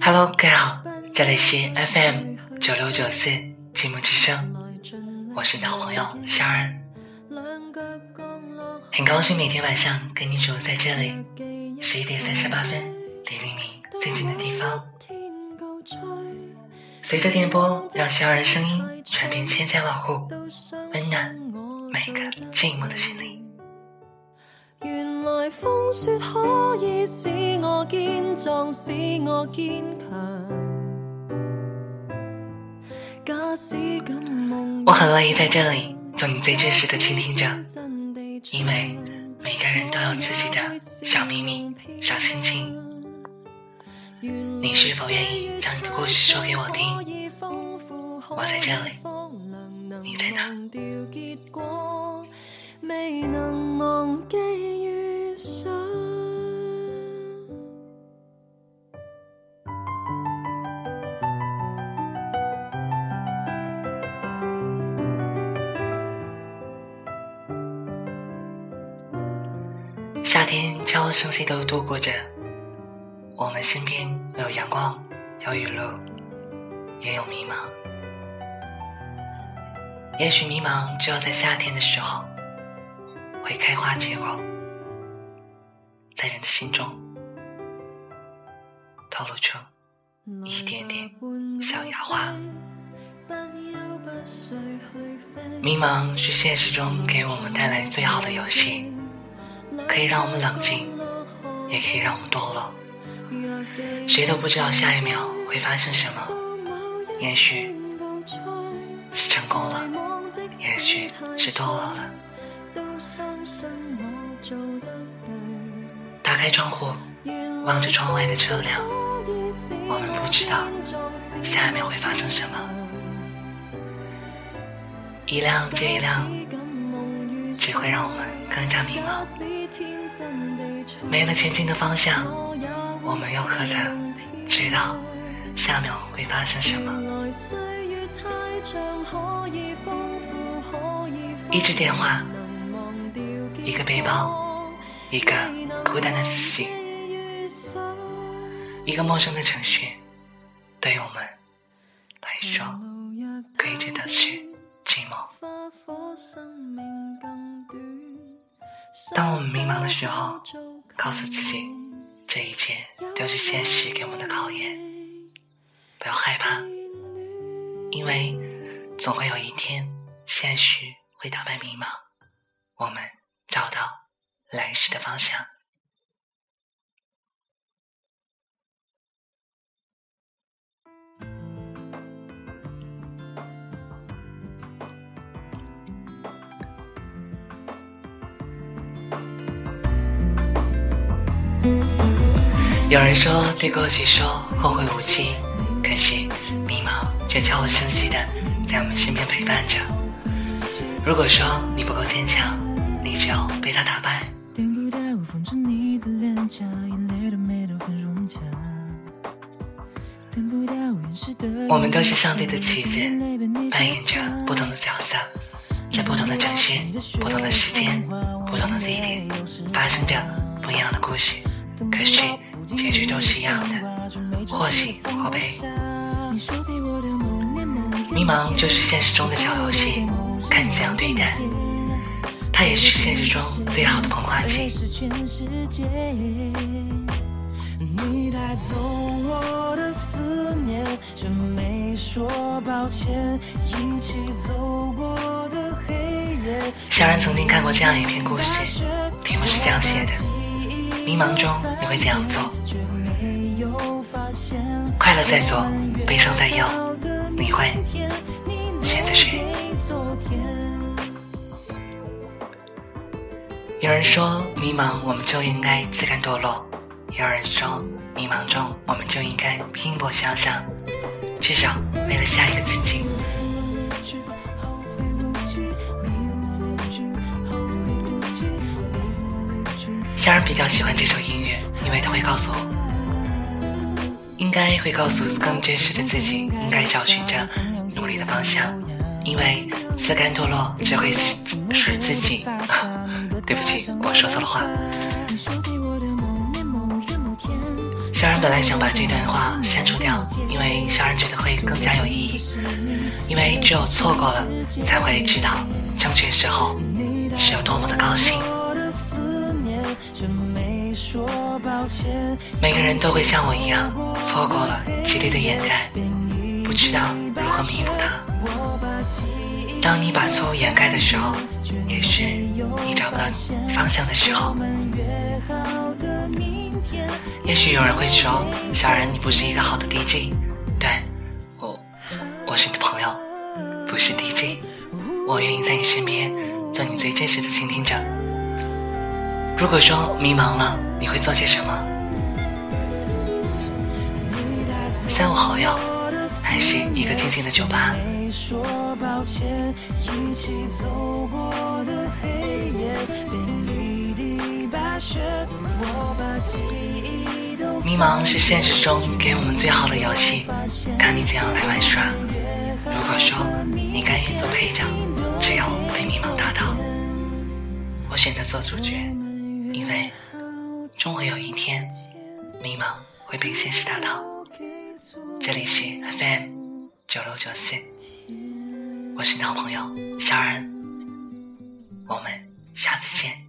Hello，各位好，这里是 FM 九六九四寂寞之声，我是你的好朋友夏儿，很高兴每天晚上跟你守在这里，十一点三十八分，离黎明最近的地方。随着电波，让小儿的声音传遍千家万户，温暖每一个寂寞的心灵。来风雪可以使我坚壮，使我坚强。假使敢梦，我很乐意在这里做你最真实的倾听者，因为每个人都有自己的小秘密、小心情。你是否愿意将你的故事说给我听？我在这里，你在哪？夏天悄无声息地度过着。我们身边有阳光，有雨露，也有迷茫。也许迷茫只有在夏天的时候会开花结果，在人的心中透露出一点点小芽花。迷茫是现实中给我们带来最好的游戏，可以让我们冷静，也可以让我们堕落。谁都不知道下一秒会发生什么，也许是成功了，也许是堕落了。打开窗户，望着窗外的车辆，我们不知道下一秒会发生什么。一辆接一辆，只会让我们更加迷茫，没了前进的方向。我们又何曾知道下一秒会发生什么？一支电话，一个背包，一个孤单的自己，一个陌生的城市，对于我们来说，可以见的是寂寞。当我们迷茫的时候，告诉自己。这一切都是现实给我们的考验，不要害怕，因为总会有一天，现实会打败迷茫，我们来时的方向。有人说对过去说后会无期，可是迷茫却悄无声息的在我们身边陪伴着。如果说你不够坚强，你就被他打败。我们都是上帝的棋子，扮演着不同的角色，在不同的城市、不同的时间、不同的地点，发生着不一样的故事。可是。结局都是一样的，或喜或悲。迷茫就是现实中的小游戏，看你怎样对待。它也是现实中最好的膨化剂。小然曾经看过这样一篇故事，题目是这样写的。迷茫中你会怎样做？快乐在左，悲伤在右，你会选择谁？有人说迷茫，我们就应该自甘堕落；有人说迷茫中，我们就应该拼搏向上，至少为了下一个自己。家人比较喜欢这首音乐，因为它会告诉我，应该会告诉更真实的自己，应该找寻着努力的方向，因为自甘堕落只会使自己。对不起，我说错了话。小然本来想把这段话删除掉，因为小然觉得会更加有意义。因为只有错过了，才会知道正确时候是有多么的高兴。每个人都会像我一样，错过了激励的掩盖，不知道如何弥补它。当你把错误掩盖的时候，也是你找不到方向的时候。也许有人会说，小然你不是一个好的 DJ。对，我，我是你的朋友，不是 DJ。我愿意在你身边，做你最真实的倾听者。如果说迷茫了，你会做些什么？三五好友，还是一个静静的酒吧？迷茫是现实中给我们最好的游戏，看你怎样来玩耍。如果说你甘愿做配角，只有被迷茫打倒，我选择做主角，因为终会有一天，迷茫会被现实打倒。这里是 FM 九六九四，我是你的好朋友小然，我们下次见。